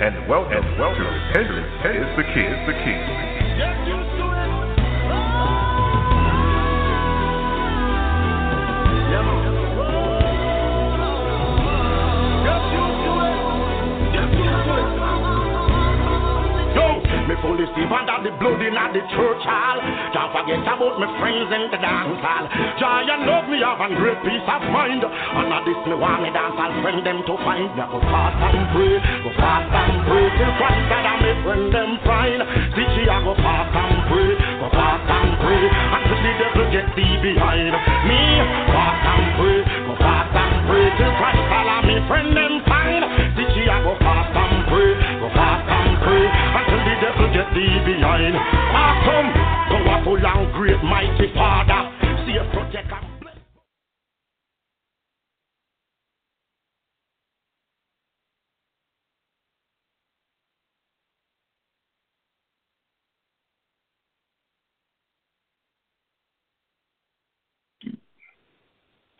And welcome, and welcome to Repentance is the Key. Is the key. Yo, me fully see under the blood in the church hall. Can't forget about my friends in the dance hall. And love me have a great peace of mind. And now this me want me dance hall friend them to find. Me go fast and pray, go fast and pray till Christ that I me friend them find. See she I go fast and pray, go fast and pray until the devil get thee behind me. Fast and pray, go fast and pray till Christ that I me friend them find. See she I go fast and pray, go fast and pray the devil thee behind. Awesome, go a full and great mighty Father, see a protect and bless.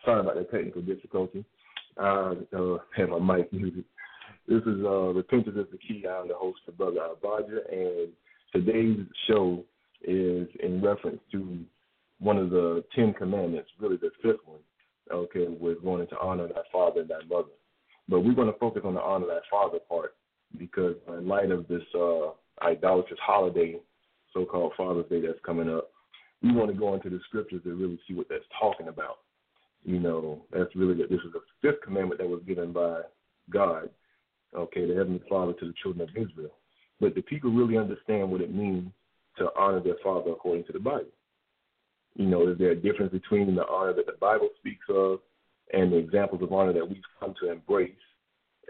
Sorry about the technical difficulty. Uh, uh, had my mic muted. This is uh, Repentance is the Key. I'm the host of Brother Albaja, and today's show is in reference to one of the Ten Commandments, really the fifth one. Okay, we're going to honor thy father and thy mother, but we're going to focus on the honor thy father part because in light of this uh, idolatrous holiday, so-called Father's Day that's coming up, we want to go into the scriptures to really see what that's talking about you know, that's really that this is the fifth commandment that was given by God, okay, the Heavenly Father to the children of Israel. But do people really understand what it means to honor their father according to the Bible? You know, is there a difference between the honor that the Bible speaks of and the examples of honor that we've come to embrace?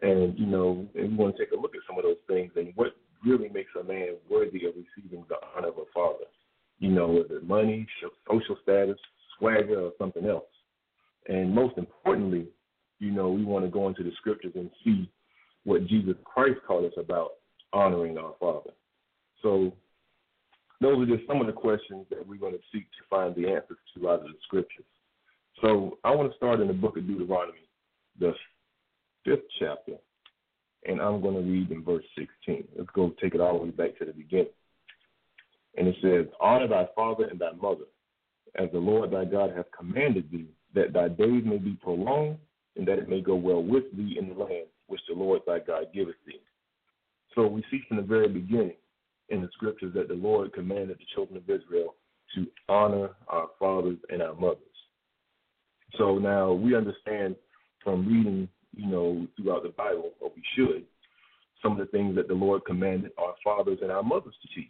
And, you know, and we want to take a look at some of those things and what really makes a man worthy of receiving the honor of a father. You know, is it money, social status, swagger, or something else? And most importantly, you know, we want to go into the scriptures and see what Jesus Christ taught us about honoring our Father. So those are just some of the questions that we're going to seek to find the answers to out of the scriptures. So I want to start in the book of Deuteronomy, the fifth chapter, and I'm going to read in verse 16. Let's go take it all the way back to the beginning. And it says, Honor thy father and thy mother, as the Lord thy God hath commanded thee, that thy days may be prolonged, and that it may go well with thee in the land which the Lord thy God giveth thee. So we see from the very beginning in the scriptures that the Lord commanded the children of Israel to honor our fathers and our mothers. So now we understand from reading, you know, throughout the Bible, or we should, some of the things that the Lord commanded our fathers and our mothers to teach.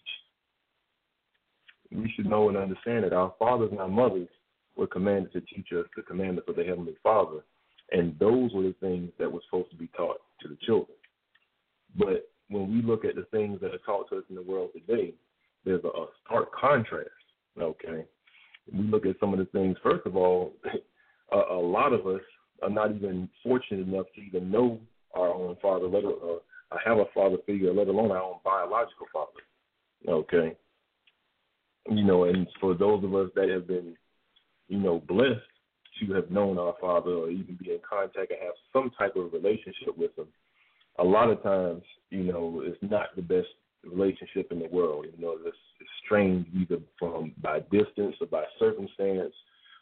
We should know and understand that our fathers and our mothers were commanded to teach us the commandments of the Heavenly Father, and those were the things that were supposed to be taught to the children. But when we look at the things that are taught to us in the world today, there's a, a stark contrast. Okay, we look at some of the things. First of all, a, a lot of us are not even fortunate enough to even know our own father, let alone uh, have a father figure, let alone our own biological father. Okay, you know, and for those of us that have been you know, blessed to have known our father or even be in contact and have some type of relationship with him. A lot of times, you know, it's not the best relationship in the world. You know, it's, strained either from by distance or by circumstance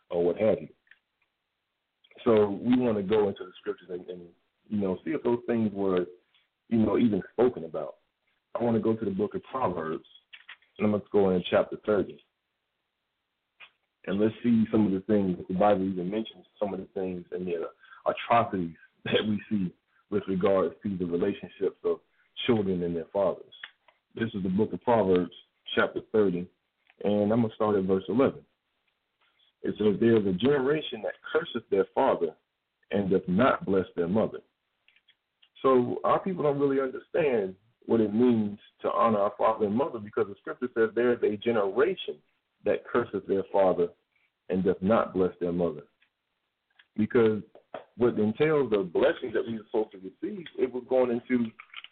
or what have you. So we want to go into the scriptures and, and you know see if those things were, you know, even spoken about. I want to go to the book of Proverbs, and I'm going to go in chapter 30 and let's see some of the things the Bible even mentions, some of the things and the atrocities that we see with regards to the relationships of children and their fathers. This is the book of Proverbs, chapter 30, And I'm going to start at verse 11. It says, There is a generation that curses their father and does not bless their mother. So our people don't really understand what it means to honor our father and mother because the scripture says there is a generation that curses their father and does not bless their mother. Because what entails the blessings that we are supposed to receive, it was going into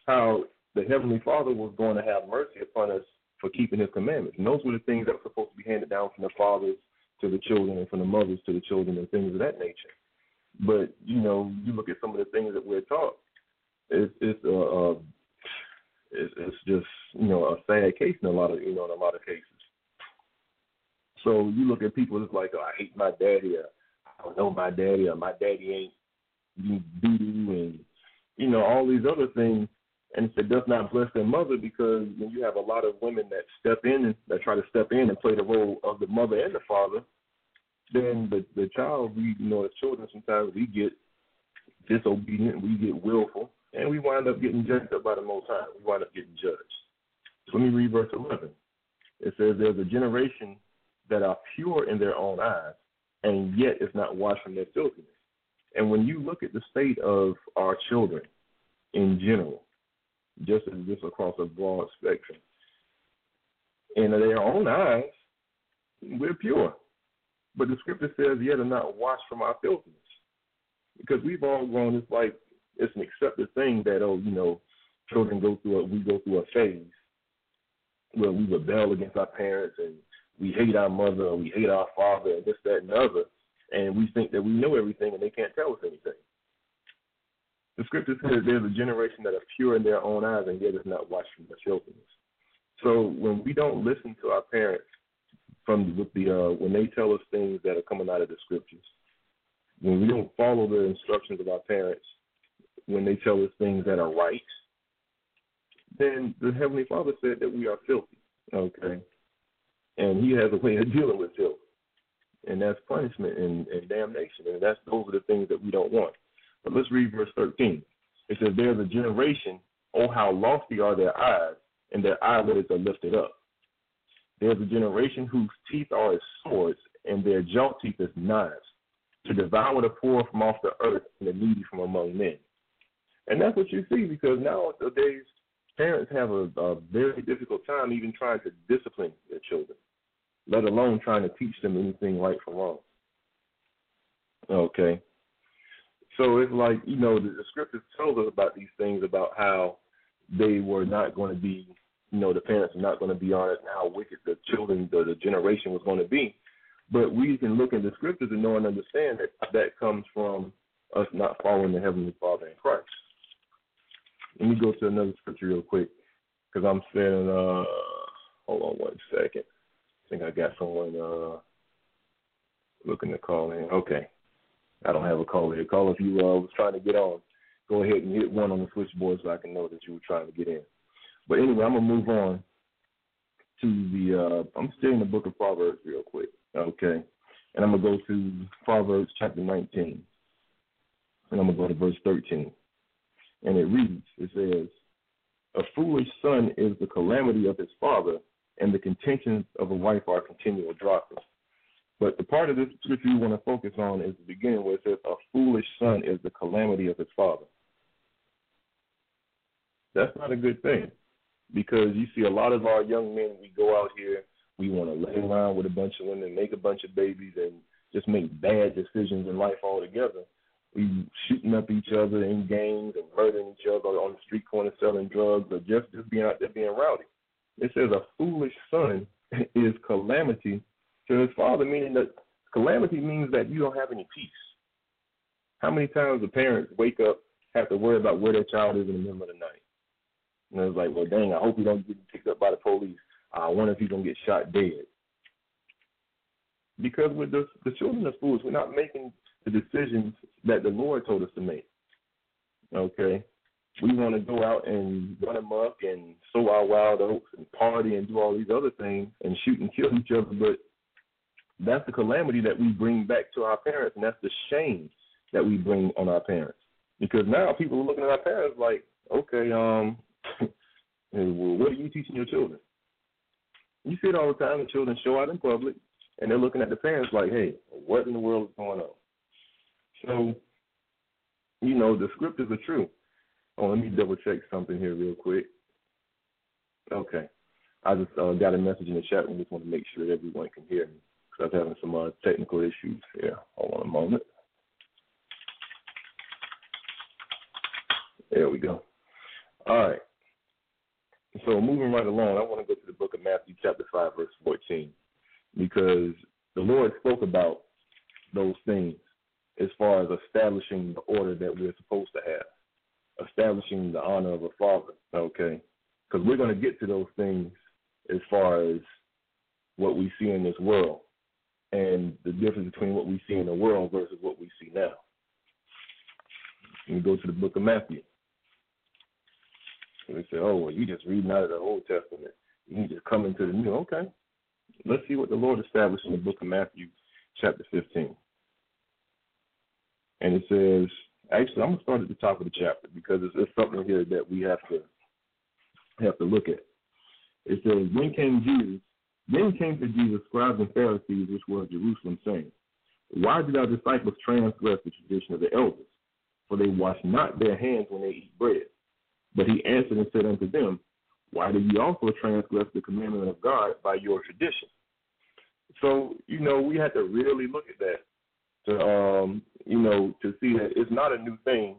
how the Heavenly Father was going to have mercy upon us for keeping His commandments. And those were the things that were supposed to be handed down from the fathers to the children and from the mothers to the children and things of that nature. But you know, you look at some of the things that we're taught. It's it's uh, uh it's, it's just you know a sad case in a lot of you know in a lot of cases. So you look at people, it's like, oh, I hate my daddy, or I don't know my daddy, or my daddy ain't doo doo, and you know all these other things. And it does not bless their mother because when you have a lot of women that step in, and that try to step in and play the role of the mother and the father, then the the child, we you know, as children, sometimes we get disobedient, we get willful, and we wind up getting judged up by the Most High. We wind up getting judged. So let me read verse 11. It says, There's a generation that are pure in their own eyes, and yet is not washed from their filthiness. And when you look at the state of our children in general, just as just across a broad spectrum, in their own eyes, we're pure. But the scripture says, yet are not washed from our filthiness. Because we've all grown, it's like it's an accepted thing that, oh, you know, children go through a, we go through a phase where we rebel against our parents and we hate our mother or we hate our father and this, that, and the other, and we think that we know everything and they can't tell us anything. The scripture says there's a generation that are pure in their own eyes and yet is not washed from the filthiness. So when we don't listen to our parents from with the uh, when they tell us things that are coming out of the scriptures, when we don't follow the instructions of our parents, when they tell us things that are right, then the Heavenly Father said that we are filthy. Okay and he has a way of dealing with filth, and that's punishment and, and damnation, and that's those are the things that we don't want. But let's read verse 13. It says, "There's a generation, oh how lofty are their eyes, and their eyelids are lifted up. There's a generation whose teeth are as swords, and their jaw teeth as knives, to devour the poor from off the earth and the needy from among men." And that's what you see because nowadays parents have a, a very difficult time even trying to discipline their children, let alone trying to teach them anything right from wrong. Okay. So it's like, you know, the, the scriptures tells us about these things about how they were not going to be, you know, the parents are not going to be honest and how wicked the children, the, the generation was going to be. But we can look in the scriptures and know and understand that that comes from us not following the Heavenly Father in Christ. Let me go to another scripture real quick because I'm saying, uh, hold on one second. Think I got someone uh, looking to call in. Okay. I don't have a call here. Call if you uh, was trying to get on. Go ahead and hit one on the switchboard so I can know that you were trying to get in. But anyway, I'm gonna move on to the. Uh, I'm still in the book of Proverbs real quick. Okay, and I'm gonna go to Proverbs chapter 19, and I'm gonna go to verse 13 and it reads, it says, A foolish son is the calamity of his father, and the contentions of a wife are continual dropping. But the part of this scripture you want to focus on is the beginning where it says, A foolish son is the calamity of his father. That's not a good thing because you see a lot of our young men, we go out here, we want to lay around with a bunch of women, make a bunch of babies, and just make bad decisions in life altogether we shooting up each other in gangs and murdering each other on the street corner selling drugs or just, just being out there being rowdy. It says a foolish son is calamity to his father, meaning that calamity means that you don't have any peace. How many times do parents wake up, have to worry about where their child is in the middle of the night? And it's like, well, dang, I hope he don't get picked up by the police. I wonder if he's gonna get shot dead. Because with the the children of fools, we're not making the decisions that the Lord told us to make. Okay? We want to go out and run amok and sow our wild oats and party and do all these other things and shoot and kill each other, but that's the calamity that we bring back to our parents, and that's the shame that we bring on our parents. Because now people are looking at our parents like, okay, um, well, what are you teaching your children? You see it all the time. The children show out in public, and they're looking at the parents like, "Hey, what in the world is going on?" So, you know, the scriptures are true. Oh, let me double check something here real quick. Okay, I just uh, got a message in the chat room. Just want to make sure that everyone can hear me because I was having some uh, technical issues here. Hold on a moment. There we go. All right. So moving right along, I want to go to the book of Matthew, chapter five, verse fourteen, because the Lord spoke about those things as far as establishing the order that we're supposed to have, establishing the honor of a father. Okay, because we're going to get to those things as far as what we see in this world and the difference between what we see in the world versus what we see now. We go to the book of Matthew. And we say, oh, well, you just reading out of the Old Testament. You just come into the New. Okay. Let's see what the Lord established in the book of Matthew, chapter 15. And it says, actually, I'm to start at the top of the chapter because it's, something here that we have to have to look at. It says, When came Jesus, then came to Jesus scribes and Pharisees which were Jerusalem, saying, Why did our disciples transgress the tradition of the elders? For they wash not their hands when they eat bread. But he answered and said unto them, Why do ye also transgress the commandment of God by your tradition? So, you know, we had to really look at that to um, you know, to see that it's not a new thing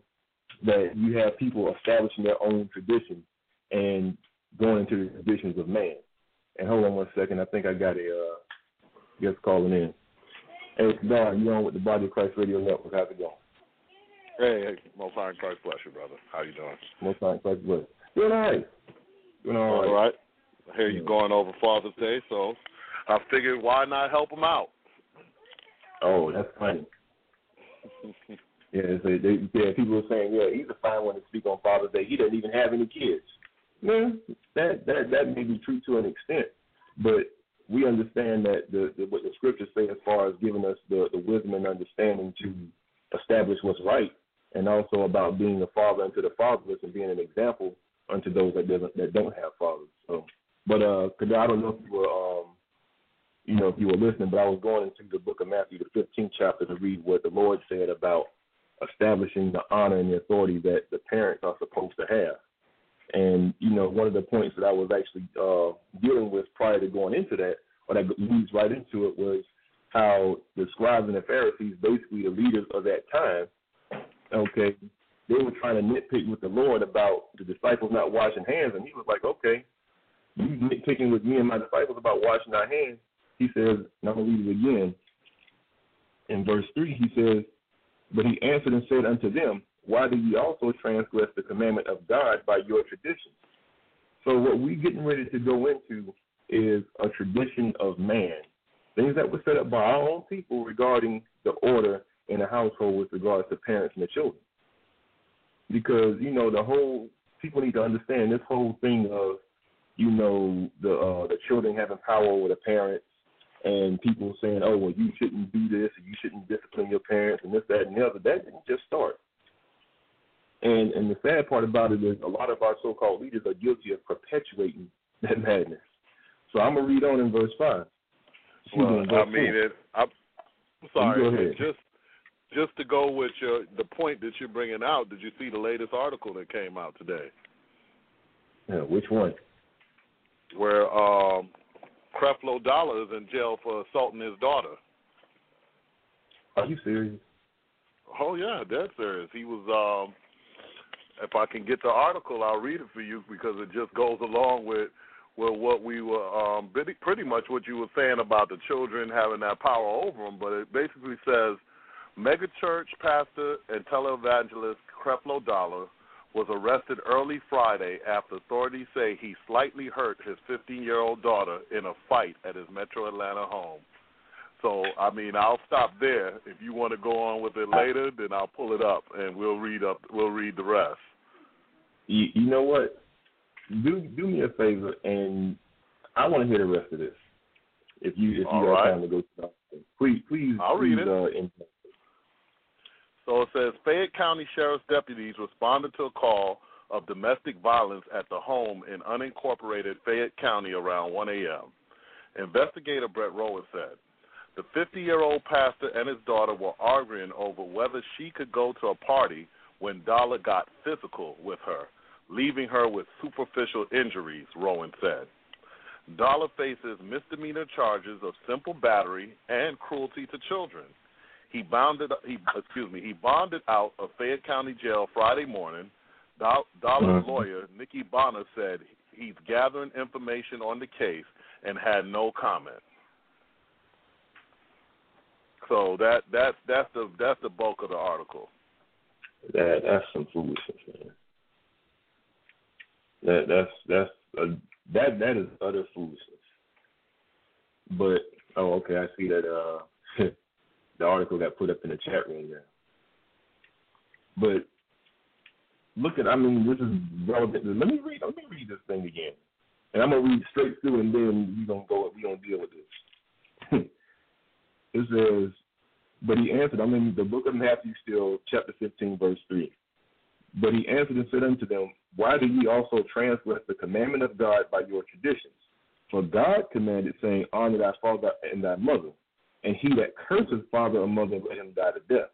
that you have people establishing their own traditions and going into the traditions of man. And hold on one second, I think I got a uh, guest calling in. Hey, Don, you on with the Body of Christ Radio Network? How's it going? Hey, hey, Most High Christ bless you, brother. How you doing? Most High Christ bless. Doing all right. Doing all right. All right. I hear you going over Father's Day, so I figured why not help him out? Oh, that's funny. yeah, so they, yeah, people were saying, yeah, he's a fine one to speak on Father's Day. He doesn't even have any kids. Yeah, that that that may be true to an extent, but we understand that the, the what the scriptures say as far as giving us the, the wisdom and understanding to establish what's right, and also about being a father unto the fatherless and being an example unto those that doesn't that don't have fathers. So, but uh, I don't know if you were um, you know, if you were listening, but I was going into the book of Matthew, the 15th chapter, to read what the Lord said about establishing the honor and the authority that the parents are supposed to have. And you know, one of the points that I was actually uh, dealing with prior to going into that, or that leads right into it, was how the scribes and the Pharisees, basically the leaders of that time, okay, they were trying to nitpick with the Lord about the disciples not washing hands, and he was like, okay, you nitpicking with me and my disciples about washing our hands. He says, and I'm going to read it again. In verse 3, he says, But he answered and said unto them, why do ye also transgress the commandment of God by your traditions? So what we're getting ready to go into is a tradition of man, things that were set up by our own people regarding the order in the household with regards to parents and the children. Because you know the whole people need to understand this whole thing of you know the uh, the children having power over the parents and people saying, oh well you shouldn't do this or you shouldn't discipline your parents and this that and the other. That didn't just start. And and the sad part about it is a lot of our so-called leaders are guilty of perpetuating that madness. So I'm gonna read on in verse five. Well, I mean, it, I'm sorry. Just just to go with your the point that you're bringing out. Did you see the latest article that came out today? Yeah, which one? Where um, Creflo Dollar is in jail for assaulting his daughter. Are you serious? Oh yeah, dead serious. He was um if I can get the article, I'll read it for you because it just goes along with with what we were um, pretty, pretty much what you were saying about the children having that power over them. But it basically says megachurch pastor and televangelist Creflo Dollar was arrested early Friday after authorities say he slightly hurt his 15-year-old daughter in a fight at his Metro Atlanta home. So, I mean, I'll stop there. If you want to go on with it later, then I'll pull it up and we'll read up. We'll read the rest. You, you know what? Do do me a favor, and I want to hear the rest of this. If you if you All have right. time to go to please please I'll read it. Uh, So it says Fayette County Sheriff's deputies responded to a call of domestic violence at the home in unincorporated Fayette County around 1 a.m. Investigator Brett Rowan said, the 50 year old pastor and his daughter were arguing over whether she could go to a party when Dollar got physical with her, leaving her with superficial injuries, Rowan said. Dollar faces misdemeanor charges of simple battery and cruelty to children. He bonded he excuse me, he bonded out of Fayette County Jail Friday morning. Dollar's lawyer, Nikki Bonner, said he's gathering information on the case and had no comment. So that that that's the that's the bulk of the article. That that's some foolishness, man. That that's that's a, that that is utter foolishness. But oh, okay, I see that uh the article got put up in the chat room there. But look at I mean this is relevant. Let me read let me read this thing again. And I'm gonna read straight through and then we gonna go we gonna deal with this. it says but he answered, I'm in the book of Matthew still, chapter 15, verse 3. But he answered and said unto them, Why do ye also transgress the commandment of God by your traditions? For God commanded, saying, Honor thy father and thy mother, and he that curses father or mother, let him die to death.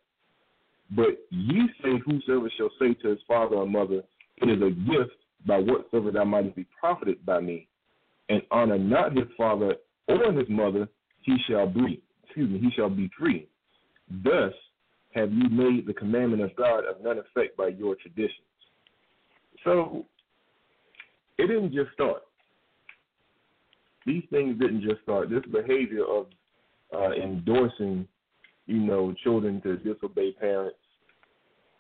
But ye say, Whosoever shall say to his father or mother, It is a gift by whatsoever thou mightest be profited by me, and honor not his father or his mother, he shall be, excuse me, he shall be free. Thus have you made the commandment of God of none effect by your traditions. So it didn't just start. These things didn't just start. This behavior of uh, endorsing, you know, children to disobey parents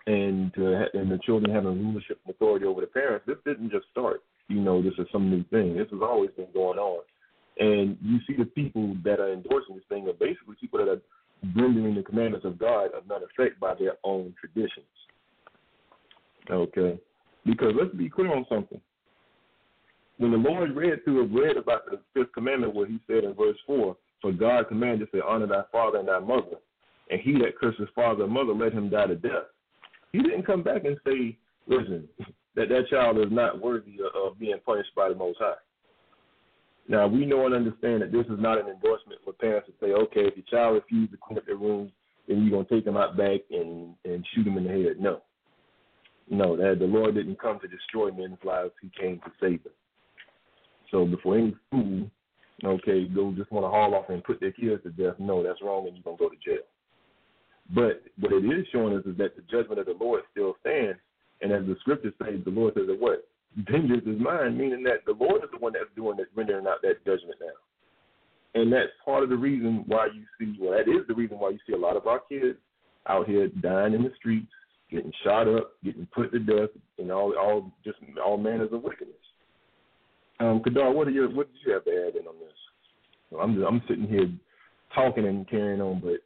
and to, and the children having rulership and authority over the parents. This didn't just start. You know, this is some new thing. This has always been going on. And you see the people that are endorsing this thing are basically people that are rendering the commandments of God of none effect by their own traditions. Okay? Because let's be clear on something. When the Lord read through read about the fifth commandment where he said in verse four, For God commanded to honor thy father and thy mother, and he that curses father and mother let him die to death. He didn't come back and say, Listen, that that child is not worthy of, of being punished by the most high. Now we know and understand that this is not an endorsement for parents to say, okay, if your child refuses to clean up their rooms, then you're gonna take them out back and and shoot them in the head. No, no, that the Lord didn't come to destroy men's lives; He came to save them. So before any fool, okay, go just want to haul off and put their kids to death, no, that's wrong, and you're gonna go to jail. But what it is showing us is that the judgment of the Lord still stands, and as the scripture says, the Lord says that what vengeance is mine, meaning that the Lord is the one that's doing that, rendering out that judgment now. And that's part of the reason why you see, well, that is the reason why you see a lot of our kids out here dying in the streets, getting shot up, getting put to death, and all, all just all manners of wickedness. Um, Kadar, what are your, what did you have to add in on this? Well, I'm just, I'm sitting here talking and carrying on, but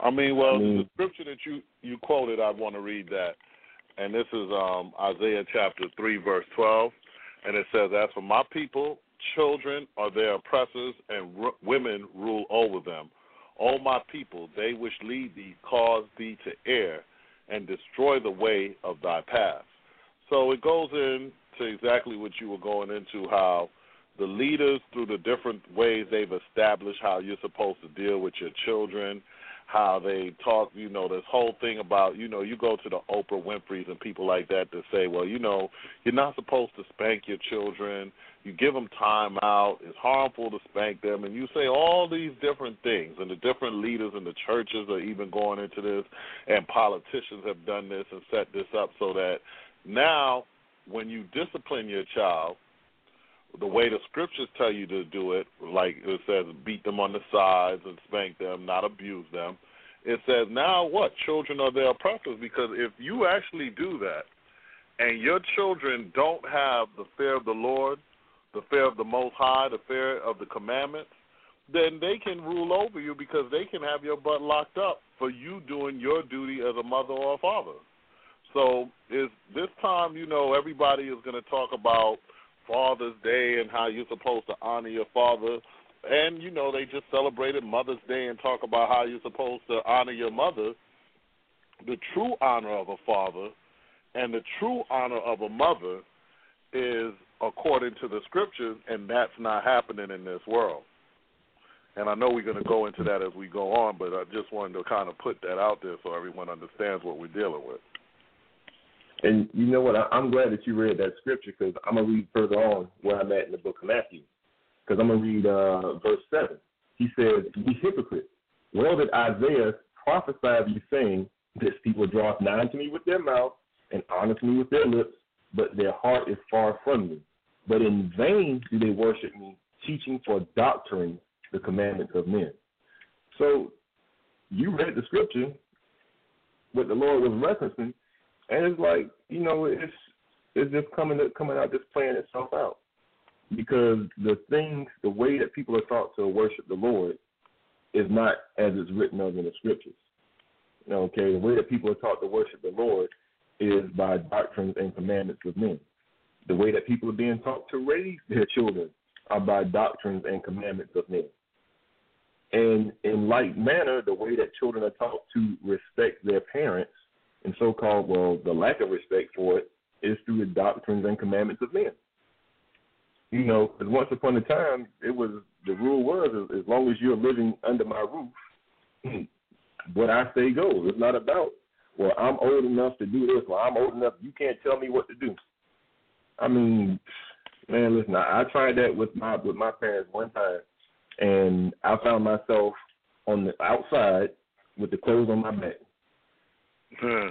I mean, well, I mean, the scripture that you you quoted, I want to read that and this is um, Isaiah chapter 3, verse 12. And it says, As for my people, children are their oppressors, and r- women rule over them. O my people, they which lead thee cause thee to err, and destroy the way of thy path. So it goes into exactly what you were going into, how the leaders, through the different ways they've established how you're supposed to deal with your children, how they talk, you know, this whole thing about, you know, you go to the Oprah Winfrey's and people like that to say, well, you know, you're not supposed to spank your children. You give them time out. It's harmful to spank them. And you say all these different things. And the different leaders in the churches are even going into this. And politicians have done this and set this up so that now when you discipline your child, the way the scriptures tell you to do it, like it says, beat them on the sides and spank them, not abuse them. It says now what? Children are their oppressors because if you actually do that, and your children don't have the fear of the Lord, the fear of the Most High, the fear of the commandments, then they can rule over you because they can have your butt locked up for you doing your duty as a mother or a father. So is this time, you know, everybody is going to talk about Father's Day and how you're supposed to honor your father. And, you know, they just celebrated Mother's Day and talk about how you're supposed to honor your mother. The true honor of a father and the true honor of a mother is according to the scriptures, and that's not happening in this world. And I know we're going to go into that as we go on, but I just wanted to kind of put that out there so everyone understands what we're dealing with. And you know what? I, I'm glad that you read that scripture because I'm gonna read further on where I'm at in the book of Matthew. Because I'm gonna read uh, verse seven. He says, "Ye hypocrite, well did Isaiah prophesy of you, saying, This people draweth nigh to me with their mouth and honors me with their lips, but their heart is far from me. But in vain do they worship me, teaching for doctrine the commandments of men." So you read the scripture, what the Lord was referencing, and it's like you know it's it's just coming coming out just playing itself out because the things the way that people are taught to worship the Lord is not as it's written of in the scriptures. Okay, the way that people are taught to worship the Lord is by doctrines and commandments of men. The way that people are being taught to raise their children are by doctrines and commandments of men. And in like manner, the way that children are taught to respect their parents and so called, well, the lack of respect for it is through the doctrines and commandments of men. You know, because once upon a time, it was the rule was as, long as you're living under my roof, what I say goes. It's not about well, I'm old enough to do this, or I'm old enough you can't tell me what to do. I mean, man, listen, I, I tried that with my with my parents one time, and I found myself on the outside with the clothes on my back. Hmm.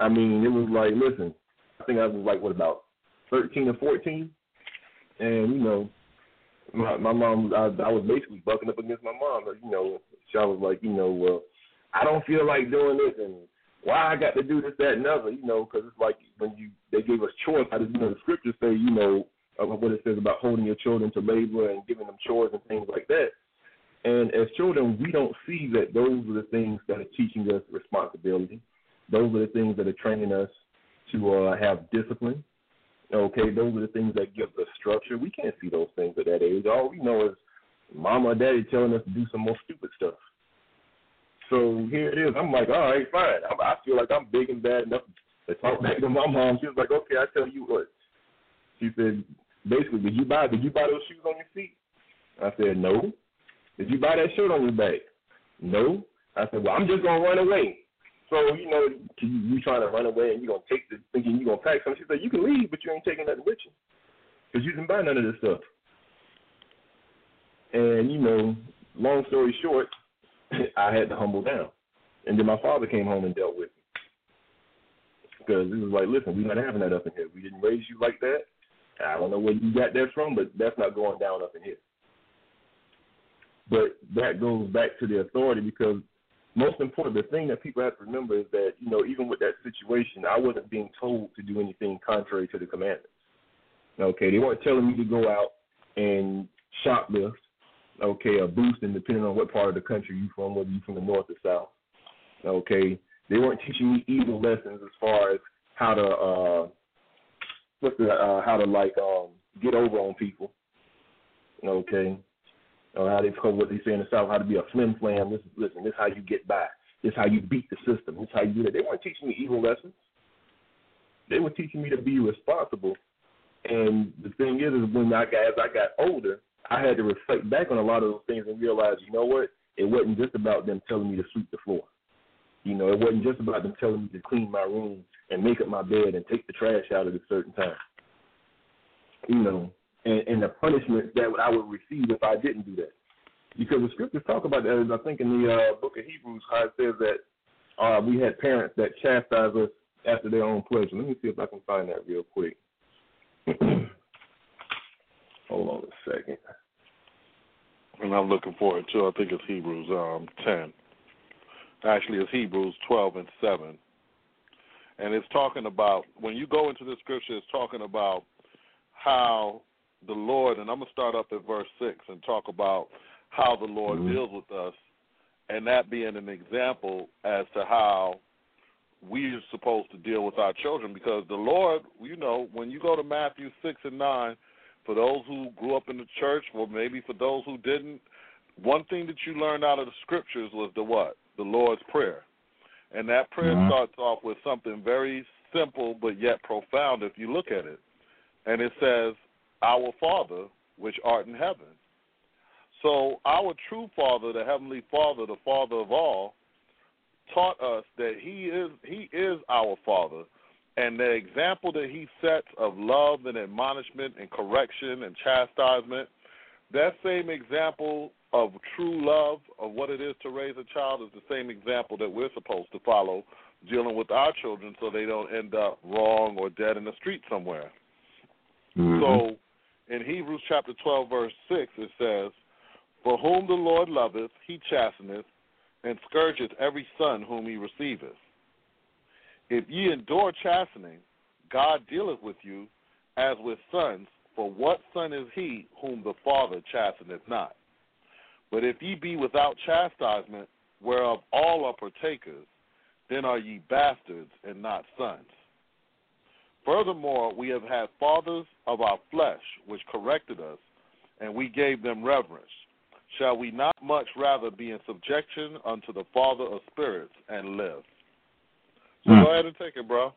I mean, it was like, listen, I think I was like what about thirteen or fourteen, and you know, my my mom, I, I was basically bucking up against my mom. You know, she was like, you know, well, I don't feel like doing this, and why I got to do this, that, and other. You know, because it's like when you they gave us chores. I just you know the scriptures say, you know, what it says about holding your children to labor and giving them chores and things like that. And as children, we don't see that those are the things that are teaching us responsibility. Those are the things that are training us to uh, have discipline. Okay, those are the things that give us structure. We can't see those things at that age. All we know is mama or daddy telling us to do some more stupid stuff. So here it is. I'm like, all right, fine. I, I feel like I'm big and bad enough to talk back to my mom. She was like, okay, I tell you what. She said, basically, did you buy did you buy those shoes on your feet? I said, no. Did you buy that shirt on your back? No. I said, well, I'm just gonna run away. So you know, you, trying to run away and you gonna take the thinking you gonna pack something. She said, you can leave, but you ain't taking nothing with you because you didn't buy none of this stuff. And you know, long story short, I had to humble down, and then my father came home and dealt with me because it was like, listen, we're not having that up in here. We didn't raise you like that. I don't know where you got that from, but that's not going down up in here. But that goes back to the authority because most important, the thing that people have to remember is that, you know, even with that situation, I wasn't being told to do anything contrary to the commandments. Okay, they weren't telling me to go out and shoplift, okay, or and depending on what part of the country you're from, whether you're from the north or south. Okay, they weren't teaching me evil lessons as far as how to, uh, what's the, uh, how to like um, get over on people. Okay, or how they what they say in the South, how to be a flim flam. This listen, this is how you get by. This is how you beat the system. This is how you do that. They weren't teaching me evil lessons. They were teaching me to be responsible. And the thing is, is when I got as I got older, I had to reflect back on a lot of those things and realize, you know what? It wasn't just about them telling me to sweep the floor. You know, it wasn't just about them telling me to clean my room and make up my bed and take the trash out at a certain time. You know, and, and the punishment that I would receive if I didn't do that. Because the scriptures talk about that, I think in the uh, book of Hebrews, how it says that uh, we had parents that chastised us after their own pleasure. Let me see if I can find that real quick. Hold on a second. And I'm looking for it too. I think it's Hebrews um, 10. Actually, it's Hebrews 12 and 7. And it's talking about, when you go into the scripture, it's talking about how the Lord, and I'm going to start up at verse 6 and talk about how the Lord mm-hmm. deals with us, and that being an example as to how we are supposed to deal with our children. Because the Lord, you know, when you go to Matthew 6 and 9, for those who grew up in the church, or maybe for those who didn't, one thing that you learned out of the scriptures was the what? The Lord's Prayer. And that prayer mm-hmm. starts off with something very simple but yet profound if you look at it. and it says, "Our Father, which art in heaven." So our true Father, the heavenly Father, the Father of all, taught us that He is He is our Father, and the example that He sets of love and admonishment and correction and chastisement, that same example of true love of what it is to raise a child is the same example that we're supposed to follow dealing with our children so they don't end up wrong or dead in the street somewhere. Mm-hmm. So in Hebrews chapter 12, verse 6, it says, For whom the Lord loveth, he chasteneth, and scourgeth every son whom he receiveth. If ye endure chastening, God dealeth with you as with sons, for what son is he whom the Father chasteneth not? But if ye be without chastisement, whereof all are partakers, then are ye bastards and not sons. Furthermore, we have had fathers of our flesh which corrected us, and we gave them reverence. Shall we not much rather be in subjection unto the Father of spirits and live? So Mm. go ahead and take it, bro.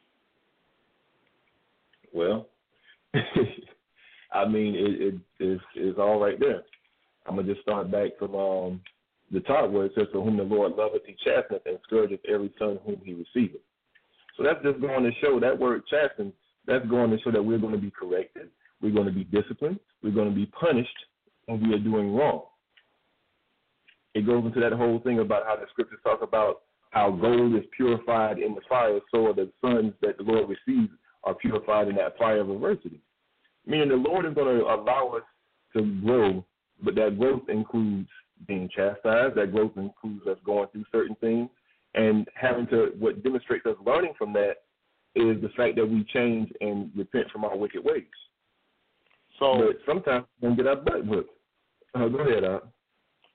Well, I mean, it, it it's, it's all right there. I'm gonna just start back from um, the top where it says, "For whom the Lord loveth, He chasteneth, and scourgeth every son whom He receiveth." So that's just going to show that word chasten. That's going to show that we're going to be corrected, we're going to be disciplined, we're going to be punished when we are doing wrong. It goes into that whole thing about how the scriptures talk about how gold is purified in the fire, so are the sons that the Lord receives are purified in that fire of adversity. Meaning the Lord is going to allow us to grow, but that growth includes being chastised. That growth includes us going through certain things and having to. What demonstrates us learning from that is the fact that we change and repent from our wicked ways. So but sometimes we can get our butt whipped. Uh, go ahead, Al.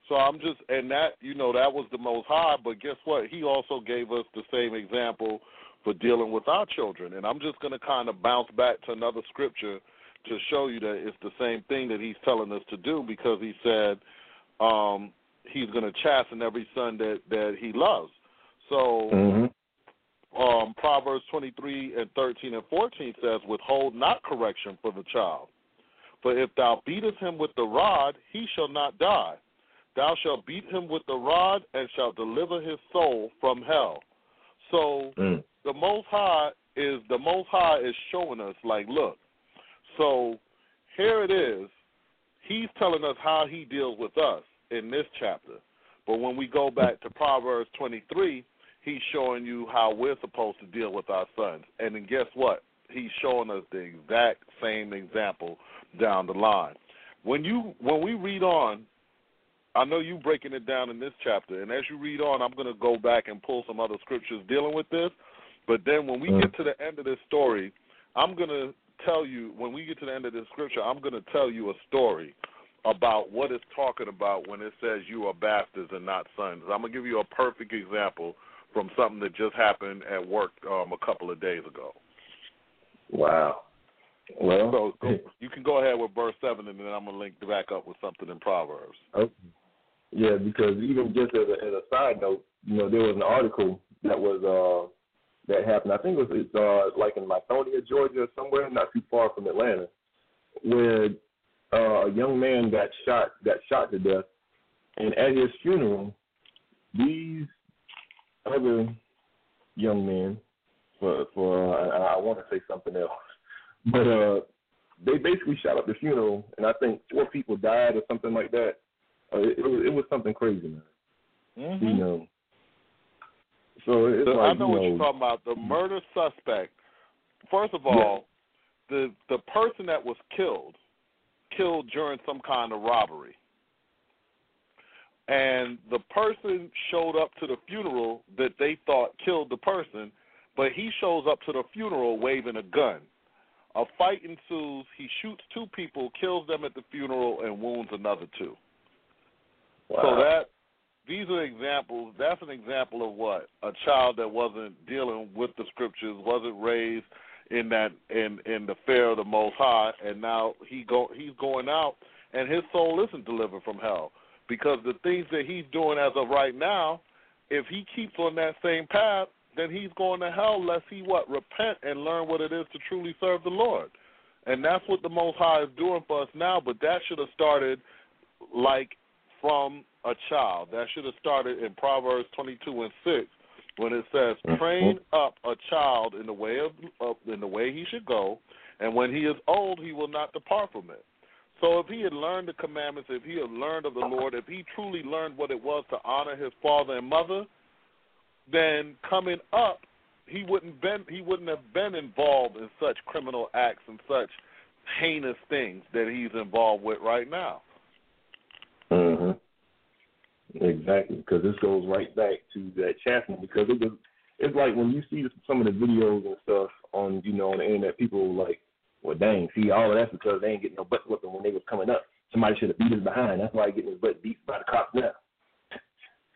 So I'm just, and that, you know, that was the most high, but guess what? He also gave us the same example for dealing with our children. And I'm just going to kind of bounce back to another scripture to show you that it's the same thing that he's telling us to do because he said um, he's going to chasten every son that, that he loves. So Mm-hmm. Um, Proverbs 23 and 13 and 14 says, Withhold not correction for the child. For if thou beatest him with the rod, he shall not die. Thou shalt beat him with the rod and shalt deliver his soul from hell. So Mm. the Most High is the Most High is showing us like, look. So here it is. He's telling us how he deals with us in this chapter. But when we go back to Proverbs 23, he's showing you how we're supposed to deal with our sons. And then guess what? He's showing us the exact same example down the line. When you when we read on, I know you breaking it down in this chapter, and as you read on, I'm going to go back and pull some other scriptures dealing with this. But then when we Mm. get to the end of this story, I'm going to tell you when we get to the end of this scripture, I'm going to tell you a story about what it's talking about when it says you are bastards and not sons. I'm going to give you a perfect example from something that just happened at work um, a couple of days ago. Wow. Well, So go, you can go ahead with verse seven, and then I'm gonna link back up with something in Proverbs. Okay. Yeah, because even just as a, as a side note, you know, there was an article that was uh that happened. I think it was it's uh like in Lithonia, Georgia, somewhere not too far from Atlanta, where uh, a young man got shot got shot to death, and at his funeral, these other young men, for for uh, I, I want to say something else, but uh they basically shot up the funeral, and I think four people died or something like that. Uh, it, it was it was something crazy, man. Mm-hmm. You know. So it's So like I know you what you're talking about. The murder suspect. First of all, the the person that was killed, killed during some kind of robbery, and the person showed up to the funeral that they thought killed the person, but he shows up to the funeral waving a gun. A fight ensues. He shoots two people, kills them at the funeral, and wounds another two. wow. So that these are examples. That's an example of what a child that wasn't dealing with the scriptures, wasn't raised in that in in the fear of the Most High, and now he go he's going out, and his soul isn't delivered from hell because the things that he's doing as of right now, if he keeps on that same path, then he's going to hell unless he what repent and learn what it is to truly serve the Lord. And that's what the Most High is doing for us now, but that should have started like from a child. That should have started in Proverbs 22 and 6 when it says, Mm-hmm. "Train up a child in the way of of in the way he should go, and when he is old, he will not depart from it." So if he had learned the commandments, if he had learned of the Lord, if he truly learned what it was to honor his father and mother, then coming up, he wouldn't been he wouldn't have been involved in such criminal acts and such heinous things that he's involved with right now. hmm Exactly, because this goes right back to that chastening. Because it was, it's like when you see some of the videos and stuff on, you know, on the internet, people like, "Well, dang, see, all of that's because they ain't getting no butt whooping when they was coming up. Somebody should have beat his behind. That's why he getting his butt beat by the cops now."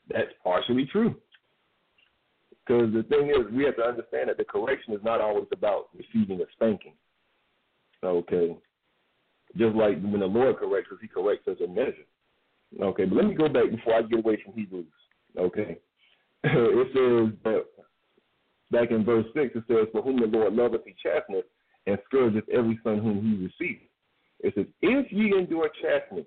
That's partially true. Because the thing is, we have to understand that the correction is not always about receiving a spanking. Okay. Just like when the Lord corrects us, He corrects us in measure. Okay, but let me go back before I get away from Hebrews. Okay. it says that back in verse 6, it says, For whom the Lord loveth, he chasteneth, and scourgeth every son whom he receiveth. It says, If ye endure chastening,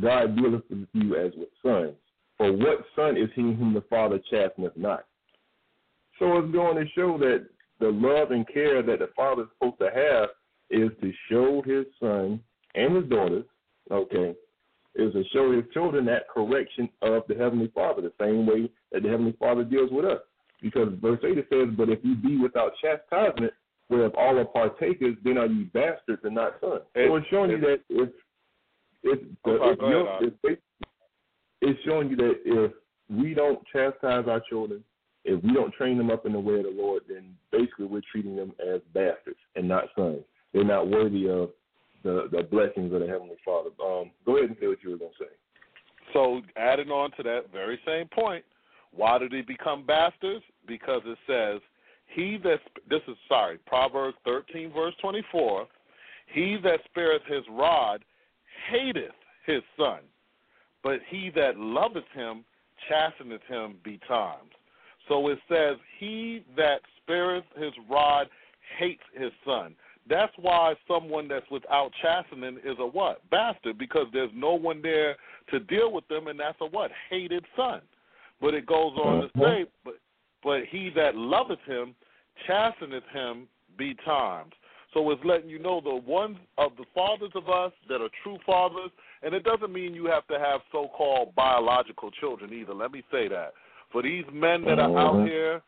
God dealeth with you as with sons. For what son is he whom the Father chasteneth not? So it's going to show that the love and care that the Father is supposed to have is to show his son and his daughters, okay, is to show his children that correction of the Heavenly Father, the same way that the Heavenly Father deals with us. Because verse 8 it says, But if you be without chastisement, whereof all are partakers, then are ye bastards and not sons. So it's showing you that if, if, the, Okay, if go you're- if they- it's showing you that if we don't chastise our children, if we don't train them up in the way of the Lord, then basically we're treating them as bastards and not sons. They're not worthy of the the blessings of the Heavenly Father. Um, go ahead and say what you were going to say. So, adding on to that very same point, why do they become bastards? Because it says, "He that this is sorry, Proverbs thirteen verse twenty four, he that spareth his rod hateth his son, but he that loveth him chasteneth him betimes." So it says, "He that spareth his rod hates his son." That's why someone that's without chastening is a what? Bastard, because there's no one there to deal with them, and that's a what? Hated son. But it goes on to mm-hmm. say, but but he that loveth him chasteneth him betimes. So it's letting you know the ones of the fathers of us that are true fathers, and it doesn't mean you have to have so-called biological children either. Let me say that. For these men that are out Mhm. here,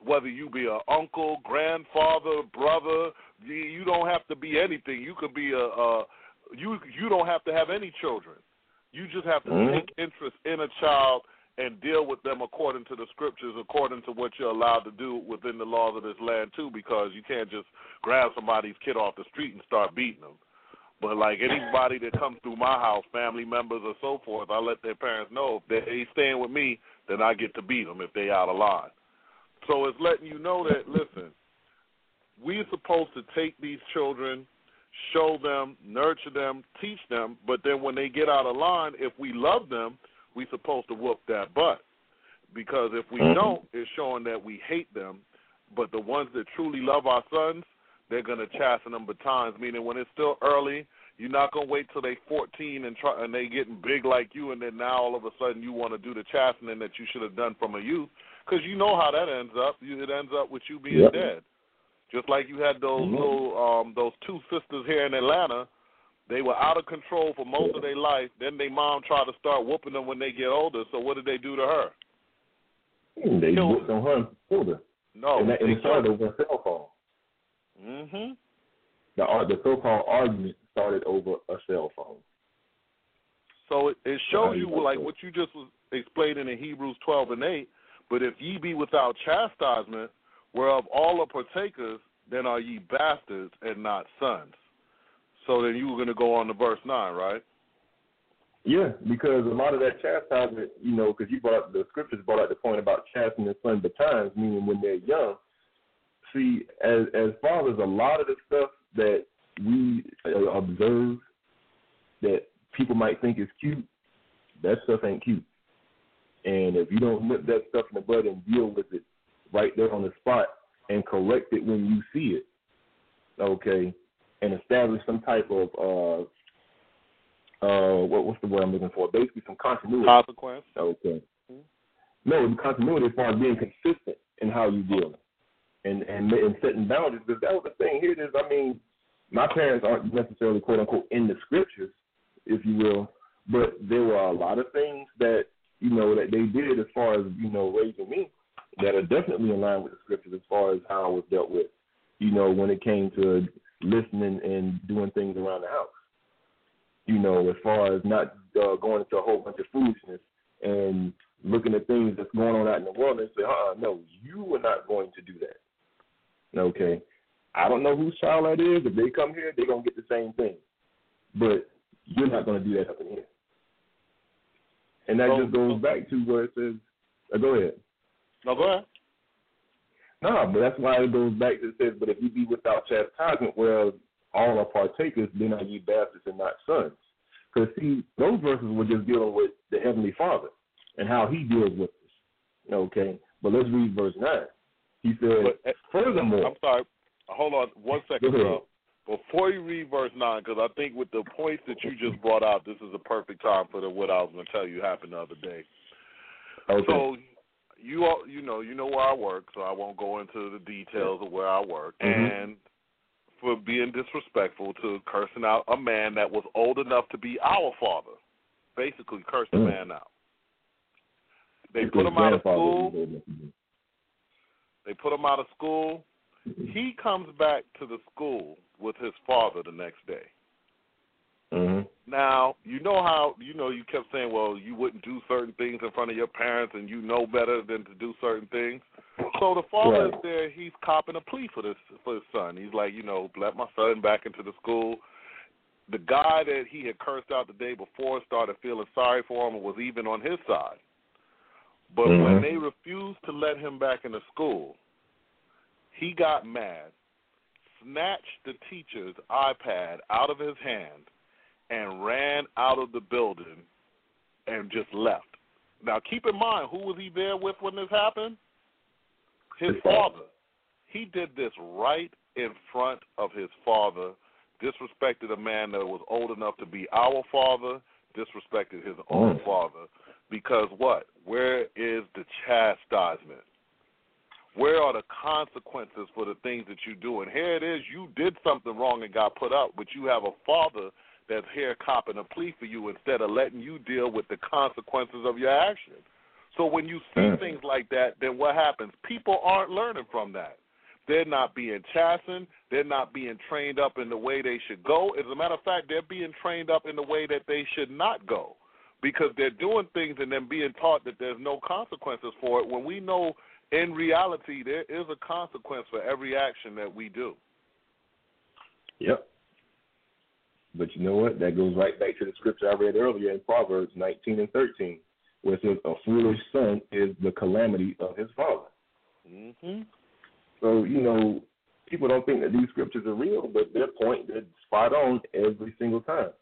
whether you be an uncle, grandfather, brother, you, you don't have to be anything. You could be a, a you you don't have to have any children. You just have to Mhm. take interest in a child and deal with them according to the scriptures, according to what you're allowed to do within the laws of this land too, because you can't just grab somebody's kid off the street and start beating them. But like anybody that comes through my house, family members or so forth, I let their parents know if they staying with me, then I get to beat them if they out of line. So it's letting you know that listen, we're supposed to take these children, show them, nurture them, teach them, but then when they get out of line, if we love them, we're supposed to whoop that butt. Because if we Mhm. don't, it's showing that we hate them. But the ones that truly love our sons, they're gonna chasten them betimes. Meaning, when it's still early, you're not gonna wait till they 14 and try and they getting big like you, and then now all of a sudden you want to do the chastening that you should have done from a youth, because you know how that ends up. You, it ends up with you being Yep. dead. Just like you had those Mhm. little um those two sisters here in Atlanta, they were out of control for most of their life. Then their mom tried to start whooping them when they get older. So what did they do to her? Hmm, They Killed looked on her and killed her. No, and that, they it started over a cell phone. Mm-hmm. The, the so-called argument started over a cell phone. So it, it shows you like what you just was explaining in Hebrews twelve and eight. But if ye be without chastisement, whereof all are partakers, then are ye bastards and not sons. So then you were going to go on to verse nine, right? Yeah, because a lot of that chastisement, you know, because you brought the scriptures brought up the point about chastening the son betimes, meaning when they're young. See, as as fathers, a lot of the stuff that we uh, observe that people might think is cute, that stuff ain't cute. And if you don't nip that stuff in the bud and deal with it right there on the spot and correct it when you see it, okay, and establish some type of uh uh what what's the word I'm looking for? Basically some continuity. Consequence. Okay. No, the continuity as far as being consistent in how you deal and and and setting boundaries because that was the thing. Here it is. I mean, my parents aren't necessarily quote unquote in the scriptures, if you will, but there were a lot of things that you know that they did as far as you know raising me that are definitely in line with the scriptures as far as how I was dealt with. You know, when it came to listening and doing things around the house. You know, as far as not uh, going into a whole bunch of foolishness and looking at things that's going on out in the world and say, uh-uh, no, you are not going to do that. Okay. I don't know whose child that is. If they come here, they're going to get the same thing. But you're not going to do that up in here. And that So- just goes back to where it says, uh, go ahead. No, go ahead. No, but that's why it goes back to it says, but if you be without chastisement, well, all are partakers, then are ye bastards and not sons. Because see, those verses were just dealing with the heavenly Father and how He deals with us. Okay, but let's read verse nine. He said, But, eh, furthermore, I'm sorry. Hold on one second, bro. Before you read verse nine, because I think with the points that you just brought out, this is a perfect time for the what I was going to tell you happened the other day. okay, So you all, you know, you know where I work, so I won't go into the details of where I work. Mhm. And for being disrespectful to cursing out a man that was old enough to be our father, basically cursed the Mm. man out. They put him out of school. was old enough to do They put him out of school. He comes back to the school with his father the next day. Mhm. Now, you know how you know you kept saying, well, you wouldn't do certain things in front of your parents and you know better than to do certain things. So the father Right. is there, he's copping a plea for this for his son. He's like, you know, let my son back into the school. The guy that he had cursed out the day before started feeling sorry for him and was even on his side. But when Mhm. they refused to let him back into school, he got mad, snatched the teacher's iPad out of his hand, and ran out of the building and just left. Now, keep in mind, who was he there with when this happened? His father. He did this right in front of his father, disrespected a man that was old enough to be our father, disrespected his own Mm. father. Because what? Where is the chastisement? Where are the consequences for the things that you do? And here it is, you did something wrong and got put up, but you have a father that's here copping a plea for you instead of letting you deal with the consequences of your action. So when you see Mm. things like that, then what happens? People aren't learning from that. They're not being chastened. They're not being trained up in the way they should go. As a matter of fact, they're being trained up in the way that they should not go because they're doing things and then being taught that there's no consequences for it when we know in reality there is a consequence for every action that we do. Yep. But you know what? That goes right back to the scripture I read earlier in Proverbs 19 and 13, where it says, "A foolish son is the calamity of his father." Mhm. So you know, people don't think that these scriptures are real, but their point is spot on every single time.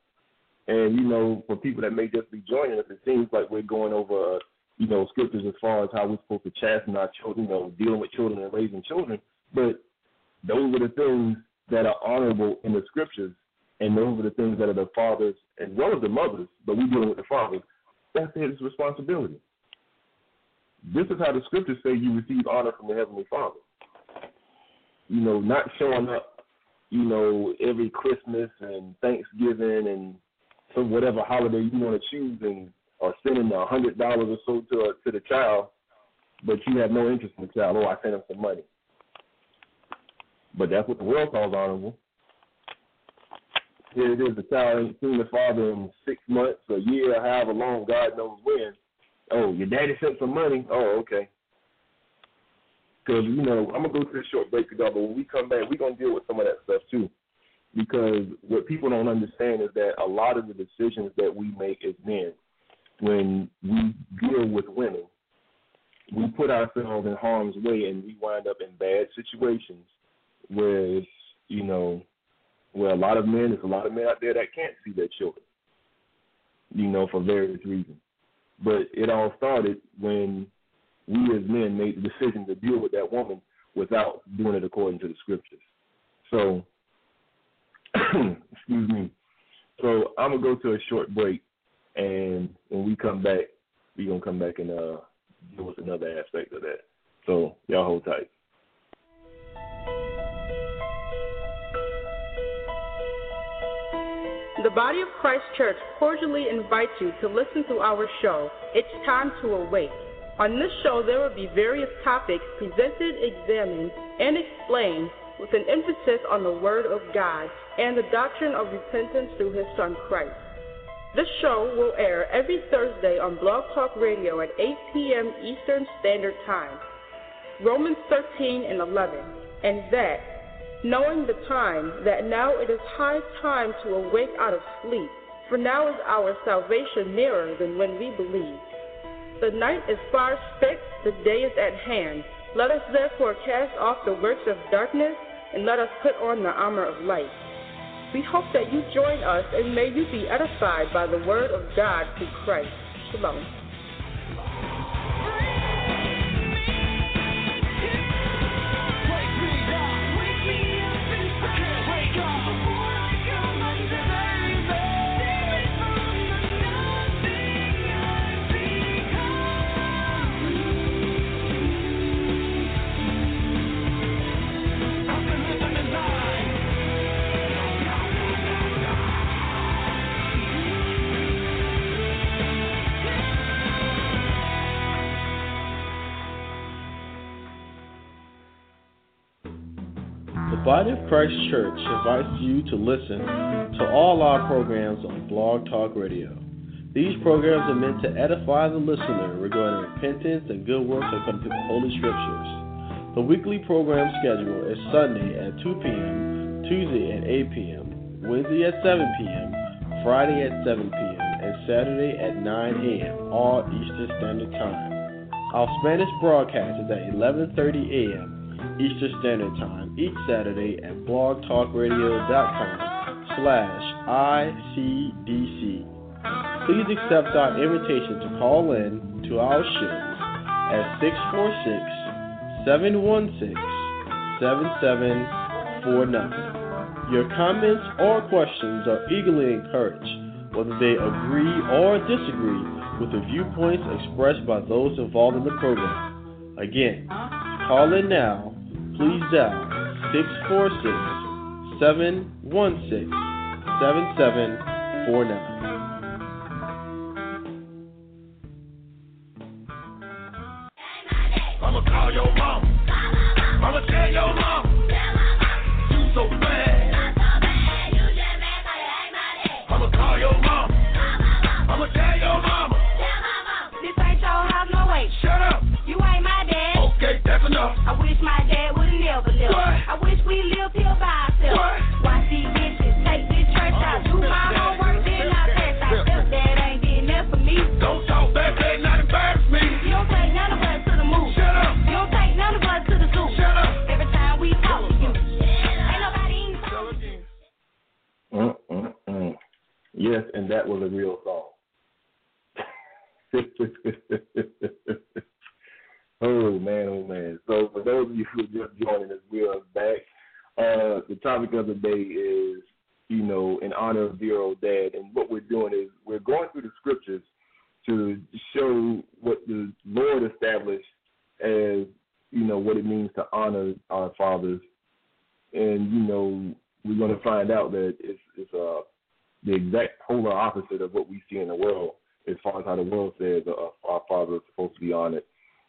And you know, for people that may just be joining us, it seems like we're going over, uh, you know, scriptures as far as how we're supposed to chasten our children, you know, dealing with children and raising children. But those are the things that are honorable in the scriptures, and those are the things that are the fathers as well as the mothers. But we're dealing with the fathers. That's his responsibility. This is how the scriptures say you receive honor from the heavenly Father you know, not showing up, you know, every Christmas and Thanksgiving and some whatever holiday you want to choose and or sending a hundred dollars or so to to the child, but you have no interest in the child. Oh, I sent him some money. But that's what the world calls honorable. Here it is, the child ain't seen the father in six months, a year, however long, God knows when. Oh, your daddy sent some money. Oh, okay. Because you know, I'm gonna go to a short break, y'all. But when we come back, we're gonna deal with some of that stuff too. Because what people don't understand is that a lot of the decisions that we make as men, when we deal with women, we put ourselves in harm's way, and we wind up in bad situations where you know, where a lot of men, there's a lot of men out there that can't see their children, you know, for various reasons. But it all started when we as men made the decision to deal with that woman without doing it according to the scriptures. So Excuse me. So I'm gonna go to a short break, and when we come back, we're gonna come back and uh deal with another aspect of that. So y'all hold tight. The Body of Christ Church cordially invites you to listen to our show, It's Time to Awake. On this show, there will be various topics presented, examined, and explained with an emphasis on the Word of God and the doctrine of repentance through His Son Christ. This show will air every Thursday on Blog Talk Radio at 8 p.m. Eastern Standard Time. Romans 13 and 11, and that knowing the time, that now it is high time to awake out of sleep, for now is our salvation nearer than when we believed. The night is far spent, the day is at hand. Let us therefore cast off the works of darkness, and let us put on the armor of light. We hope that you join us, and may you be edified by the word of God through Christ. Shalom. Body of Christ Church invites you to listen to all our programs on Blog Talk Radio. These programs are meant to edify the listener regarding repentance and good works according to the Holy Scriptures. The weekly program schedule is Sunday at 2 p.m., Tuesday at 8 p.m., Wednesday at 7 p.m., Friday at 7 p.m., and Saturday at 9 a.m., all Eastern Standard Time. Our Spanish broadcast is at 11:30 a.m. Eastern Standard Time each Saturday at blogtalkradio.com slash ICDC. Please accept our invitation to call in to our show at 646-716-7749. Your comments or questions are eagerly encouraged, whether they agree or disagree with the viewpoints expressed by those involved in the program. Again, call in now please dial 646 716 7749.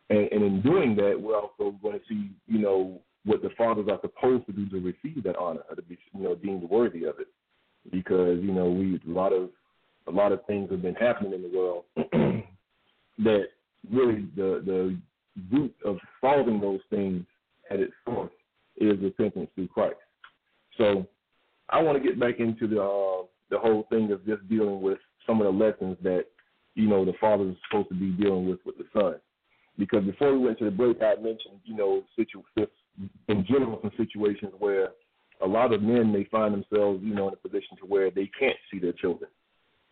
And, and in doing that, we're also going to see, you know, what the fathers are supposed to do to receive that honor, or to be, you know, deemed worthy of it. Because you know, we a lot of a lot of things have been happening in the world that really the the root of solving those things at its source is repentance through Christ. So I want to get back into the uh, the whole thing of just dealing with some of the lessons that you know the father is supposed to be dealing with with the son. Because before we went to the break, I mentioned you know situ- in general some situations where a lot of men may find themselves you know in a position to where they can't see their children.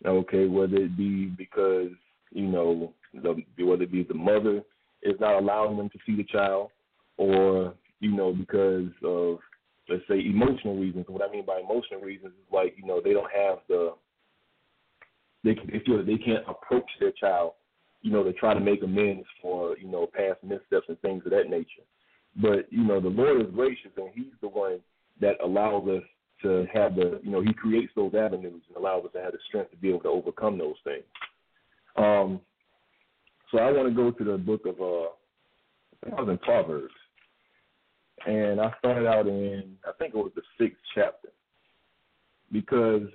Okay, whether it be because you know the, whether it be the mother is not allowing them to see the child, or you know because of let's say emotional reasons. What I mean by emotional reasons is like you know they don't have the they they feel that they can't approach their child, you know, to try to make amends for you know past missteps and things of that nature. But you know the Lord is gracious and He's the one that allows us to have the you know He creates those avenues and allows us to have the strength to be able to overcome those things. Um, so I want to go to the book of uh, I was in Proverbs, and I started out in I think it was the sixth chapter because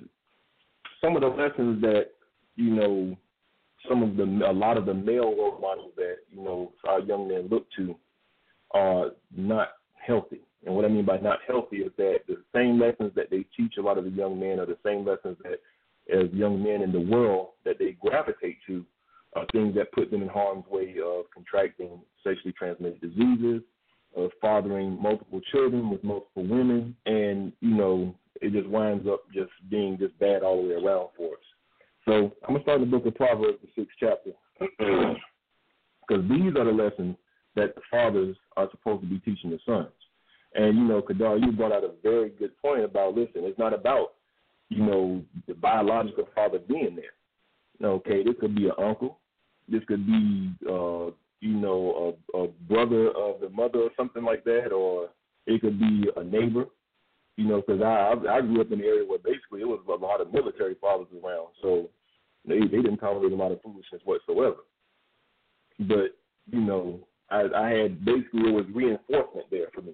some of the lessons that you know some of the a lot of the male role models that you know our young men look to are not healthy. And what I mean by not healthy is that the same lessons that they teach a lot of the young men are the same lessons that as young men in the world that they gravitate to are things that put them in harm's way of contracting sexually transmitted diseases, of fathering multiple children with multiple women, and you know it just winds up just being just bad all the way around for us. So I'm gonna start in the book of Proverbs, the sixth chapter, because these are the lessons that the fathers are supposed to be teaching the sons. And you know, Kadar, you brought out a very good point about listen. It's not about you know the biological father being there. Okay, this could be an uncle. This could be uh, you know a, a brother of the mother or something like that, or it could be a neighbor. You know, because I I grew up in an area where basically it was a lot of military fathers around, so they they didn't tolerate a lot of foolishness whatsoever. But you know, I, I had basically it was reinforcement there for me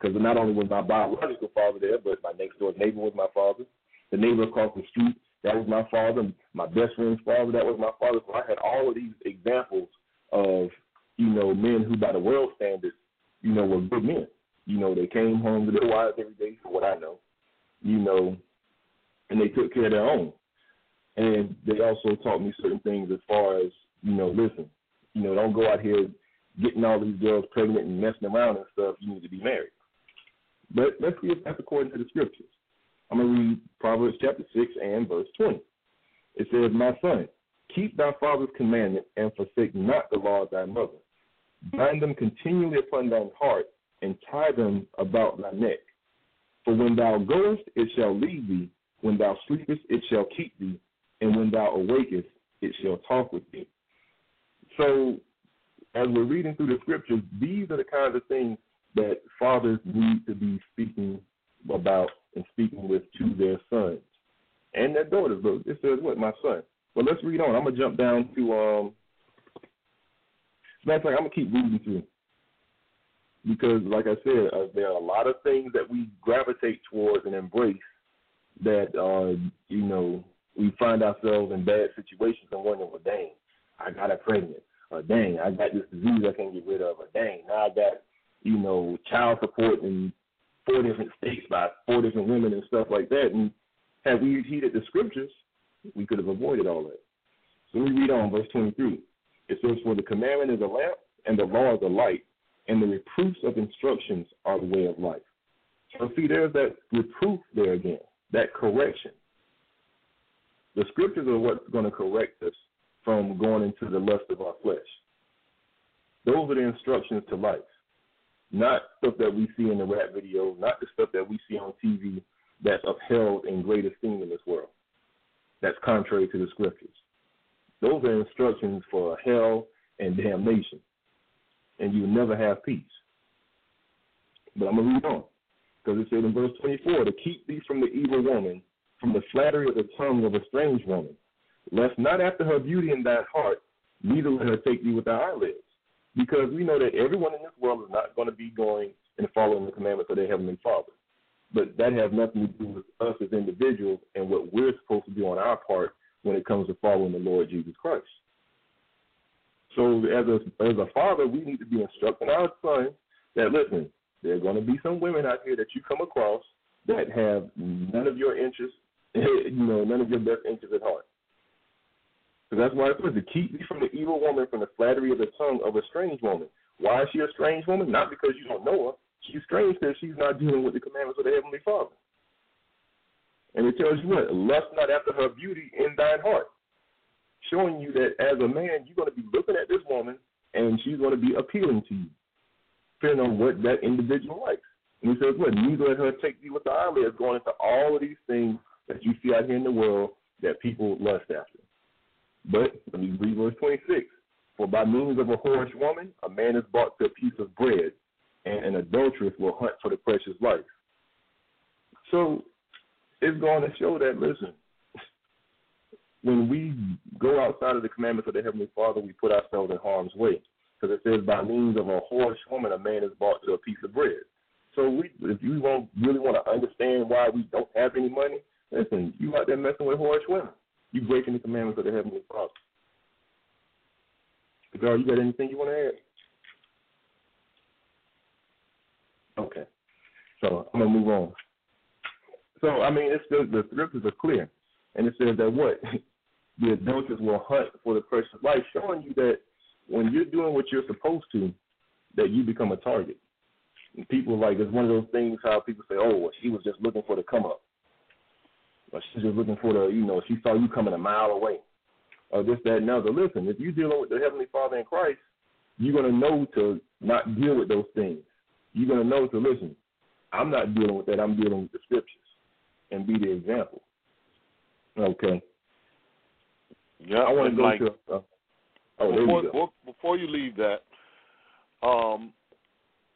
because not only was my biological father there, but my next door neighbor was my father. The neighbor across the street, that was my father. My best friend's father, that was my father. So I had all of these examples of, you know, men who by the world standards, you know, were good men. You know, they came home to their wives every day, for what I know. You know, and they took care of their own. And they also taught me certain things as far as, you know, listen, you know, don't go out here getting all these girls pregnant and messing around and stuff. You need to be married. But let's see if that's according to the scriptures. I'm going to read Proverbs chapter 6 and verse 20. It says, My son, keep thy father's commandment and forsake not the law of thy mother. Bind them continually upon thine heart and tie them about thy neck. For when thou goest, it shall lead thee. When thou sleepest, it shall keep thee. And when thou awakest, it shall talk with thee. So, as we're reading through the scriptures, these are the kinds of things that fathers need to be speaking about and speaking with to their sons and their daughters. But it says what? My son. Well, let's read on. I'm gonna jump down to um. Matter of fact, I'm gonna keep reading through because, like I said, uh, there are a lot of things that we gravitate towards and embrace that uh, you know we find ourselves in bad situations and wondering, well, dang, I got her pregnant, or dang, I got this disease I can't get rid of, or dang, now I got you know child support in four different states by four different women and stuff like that. And had we heeded the scriptures, we could have avoided all that. So we read on verse 23. It says, For the commandment is a lamp, and the law is a light, and the reproofs of instructions are the way of life. So see, there's that reproof there again, that correction. The scriptures are what's going to correct us from going into the lust of our flesh. Those are the instructions to life. Not stuff that we see in the rap video, not the stuff that we see on TV that's upheld in great esteem in this world. That's contrary to the scriptures. Those are instructions for hell and damnation. And you will never have peace. But I'm going to read on. Because it says in verse 24, to keep thee from the evil woman, from the flattery of the tongue of a strange woman, lest not after her beauty in thine heart, neither let her take thee with thy eyelids. Because we know that everyone in this world is not going to be going and following the commandments of their Heavenly Father. But that has nothing to do with us as individuals and what we're supposed to do on our part when it comes to following the Lord Jesus Christ. So as a as a father, we need to be instructing our sons that listen, there are going to be some women out here that you come across that have none of your interests, you know, none of your best interests at heart. Because that's why it says to keep thee from the evil woman, from the flattery of the tongue of a strange woman. Why is she a strange woman? Not because you don't know her. She's strange because she's not dealing with the commandments of the Heavenly Father. And it tells you what? Lust not after her beauty in thine heart. Showing you that as a man, you're going to be looking at this woman and she's going to be appealing to you, depending on what that individual likes. And he says, what? Neither let her take thee with the eyelids, going into all of these things that you see out here in the world that people lust after. But let me read verse 26. For by means of a whorish woman, a man is bought to a piece of bread, and an adulteress will hunt for the precious life. So it's going to show that, listen, when we go outside of the commandments of the Heavenly Father, we put ourselves in harm's way. Because it says, by means of a whorish woman, a man is bought to a piece of bread. So we, if you want, really want to understand why we don't have any money, listen, you out there messing with whorish women. You breaking the commandments of the Heavenly Father. Girl, you got anything you want to add? Okay. So I'm gonna move on. So I mean, it's the, the scriptures are clear, and it says that what the adulterers will hunt for the precious life, showing you that when you're doing what you're supposed to, that you become a target. And people like it's one of those things how people say, "Oh, well, she was just looking for the come up," or she's just looking for the, you know, she saw you coming a mile away, or this, that, and other. Listen, if you're dealing with the Heavenly Father in Christ, you're gonna know to not deal with those things. You're gonna know to listen. I'm not dealing with that. I'm dealing with the scriptures, and be the example. Okay. Yeah, I want to go like, to. Uh, oh, there before, you go. before you leave that, um,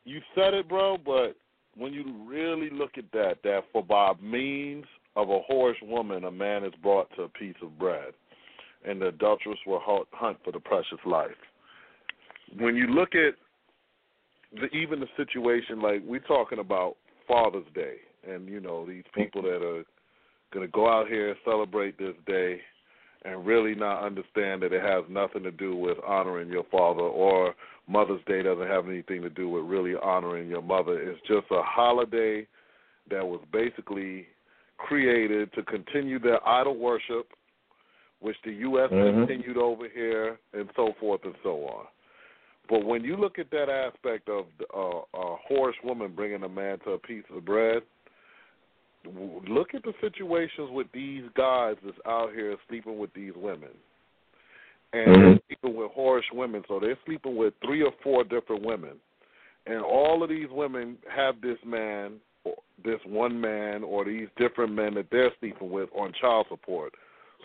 you said it, bro. But when you really look at that, that for by means of a whorish woman, a man is brought to a piece of bread, and the adulteress will hunt- hunt for the precious life. When you look at the, even the situation, like we're talking about Father's Day, and you know these people that are going to go out here and celebrate this day and really not understand that it has nothing to do with honoring your father or Mother's Day doesn't have anything to do with really honoring your mother. It's just a holiday that was basically created to continue their idol worship, which the U.S. Mhm. continued over here, and so forth and so on. But when you look at that aspect of uh, a horse woman bringing a man to a piece of bread, look at the situations with these guys that's out here sleeping with these women. And they're Mhm. sleeping with whorish women, so they're sleeping with three or four different women. And all of these women have this man, or this one man, or these different men that they're sleeping with on child support.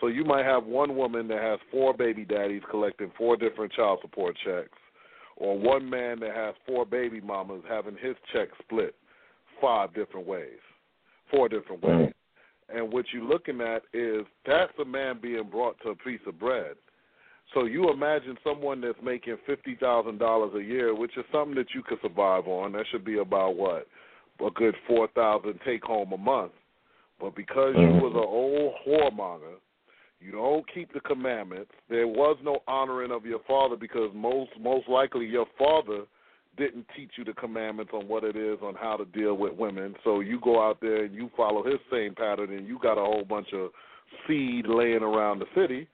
So you might have one woman that has four baby daddies collecting four different child support checks, or one man that has four baby mamas having his check split five different ways, four different mm. ways. And what you're looking at is that's a man being brought to a piece of bread. So you imagine someone that's making fifty thousand dollars a year, which is something that you could survive on. That should be about what a good four thousand take home a month. But because you mm. was an old whoremonger, you don't keep the commandments. There was no honoring of your father because most most likely your father didn't teach you the commandments on what it is on how to deal with women. So you go out there and you follow his same pattern and you got a whole bunch of seed laying around the city.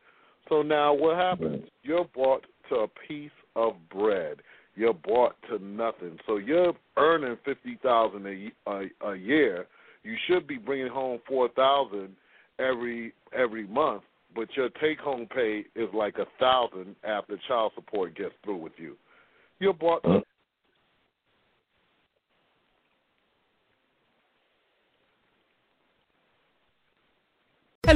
So now what happens? You're brought to a piece of bread. You're brought to nothing. So you're earning fifty thousand a, a a year. You should be bringing home four thousand every every month, but your take home pay is like a thousand after child support gets through with you. You're brought to uh.